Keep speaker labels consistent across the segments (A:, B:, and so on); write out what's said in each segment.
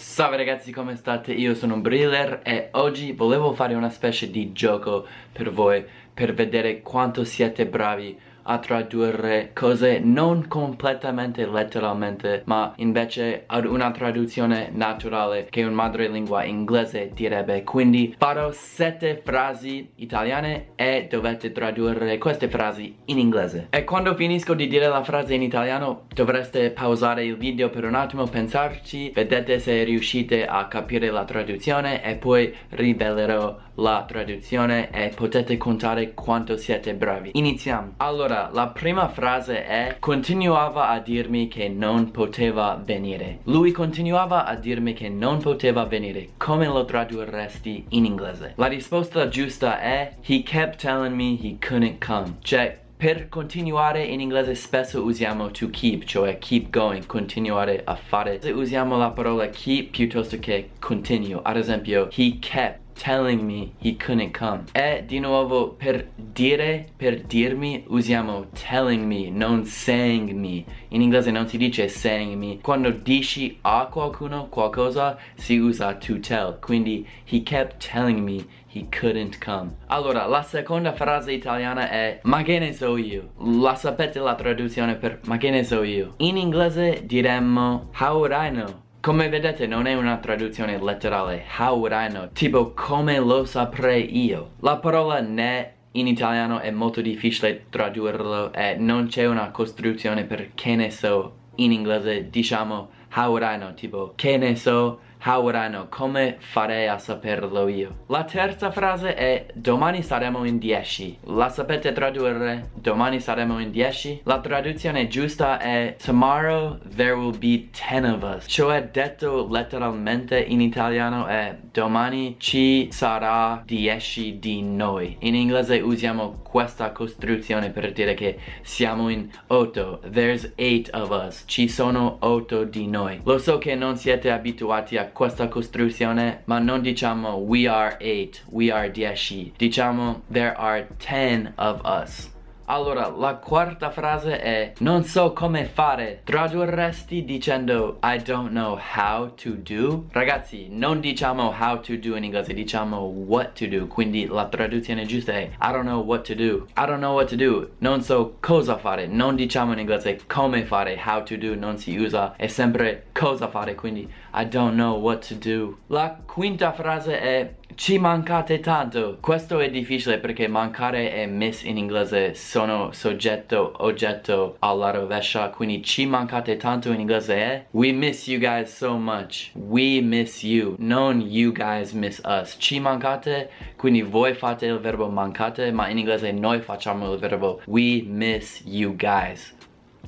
A: Salve ragazzi come state? Io sono Briller e oggi volevo fare una specie di gioco per voi per vedere quanto siete bravi a tradurre cose non completamente letteralmente ma invece ad una traduzione naturale che un madrelingua inglese direbbe. Quindi farò sette frasi italiane e dovete tradurre queste frasi in inglese. E quando finisco di dire la frase in italiano dovreste pausare il video per un attimo pensarci vedete se riuscite a capire la traduzione e poi rivelerò la traduzione e potete contare quanto siete bravi iniziamo allora la prima frase è continuava a dirmi che non poteva venire. Lui continuava a dirmi che non poteva venire. Come lo tradurresti in inglese? La risposta giusta è He kept telling me he couldn't come. Cioè, per continuare in inglese spesso usiamo to keep, cioè keep going, continuare a fare. Usiamo la parola keep piuttosto che continue. Ad esempio, he kept telling me he couldn't come. E di nuovo per dire, per dirmi, usiamo telling me, non saying me. In inglese non si dice saying me. Quando dici a qualcuno qualcosa, si usa to tell. Quindi, he kept telling me he couldn't come. Allora, la seconda frase italiana è ma che ne so io. La sapete la traduzione per ma che ne so io. In inglese diremmo how would I know? Come vedete non è una traduzione letterale, how would I know? Tipo come lo saprei io? La parola ne in italiano è molto difficile tradurlo e non c'è una costruzione per che ne so in inglese diciamo how would I know? Tipo che ne so How would I know? Come farei a saperlo io? La terza frase è domani saremo in 10. La sapete tradurre? Domani saremo in 10? La traduzione giusta è Tomorrow there will be 10 of us. Cioè detto letteralmente in italiano è domani ci sarà 10 di noi. In inglese usiamo questa costruzione per dire che siamo in 8. There's 8 of us. Ci sono 8 di noi. Lo so che non siete abituati a questa costruzione ma non diciamo we are 8, we are 10 diciamo there are 10 of us allora, la quarta frase è Non so come fare Tradurresti dicendo I don't know how to do Ragazzi, non diciamo how to do in inglese Diciamo what to do. Quindi la traduzione giusta è I don't know what to do I don't know what to do. Non so cosa fare. Non diciamo in inglese come fare? How to do. Non si usa. È sempre cosa fare. Quindi I don't know what to do La quinta frase è ci mancate tanto. Questo è difficile perché mancare e miss in inglese sono soggetto, oggetto alla rovescia. Quindi ci mancate tanto in inglese è We miss you guys so much. We miss you. Non you guys miss us. Ci mancate, quindi voi fate il verbo mancate, ma in inglese noi facciamo il verbo We miss you guys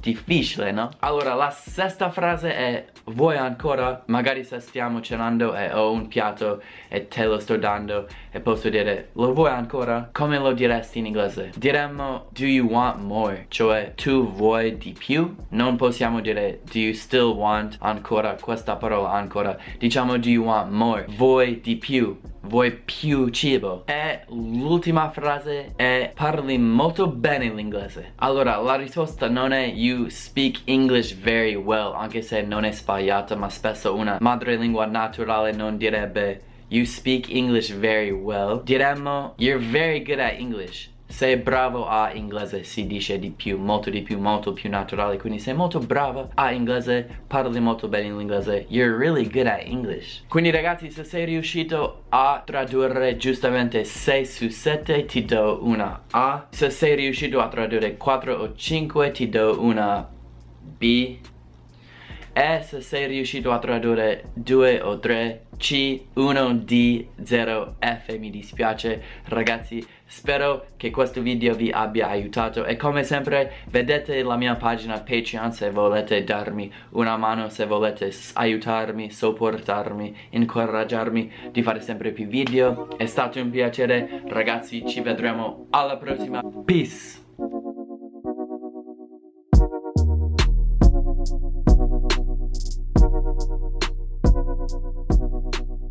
A: difficile, no? Allora, la sesta frase è vuoi ancora? Magari se stiamo cenando e ho un piatto e te lo sto dando e posso dire lo vuoi ancora? Come lo diresti in inglese? Diremmo do you want more? Cioè tu vuoi di più? Non possiamo dire do you still want ancora questa parola ancora. Diciamo do you want more? Vuoi di più? Vuoi più cibo? E l'ultima frase è parli molto bene l'inglese. Allora la risposta non è you speak English very well anche se non è sbagliata ma spesso una madrelingua naturale non direbbe you speak English very well diremmo you're very good at English sei bravo a inglese si dice di più, molto di più, molto più naturale quindi sei molto bravo a inglese, parli molto bene l'inglese. You're really good at English. Quindi ragazzi se sei riuscito a tradurre giustamente 6 su 7 ti do una A. Se sei riuscito a tradurre 4 o 5 ti do una B e se sei riuscito a tradurre 2 o 3 C, 1, D, 0, F mi dispiace. Ragazzi spero che questo video vi abbia aiutato e come sempre vedete la mia pagina Patreon se volete darmi una mano se volete aiutarmi, sopportarmi, incoraggiarmi di fare sempre più video. È stato un piacere. Ragazzi ci vedremo alla prossima. Peace Thank you.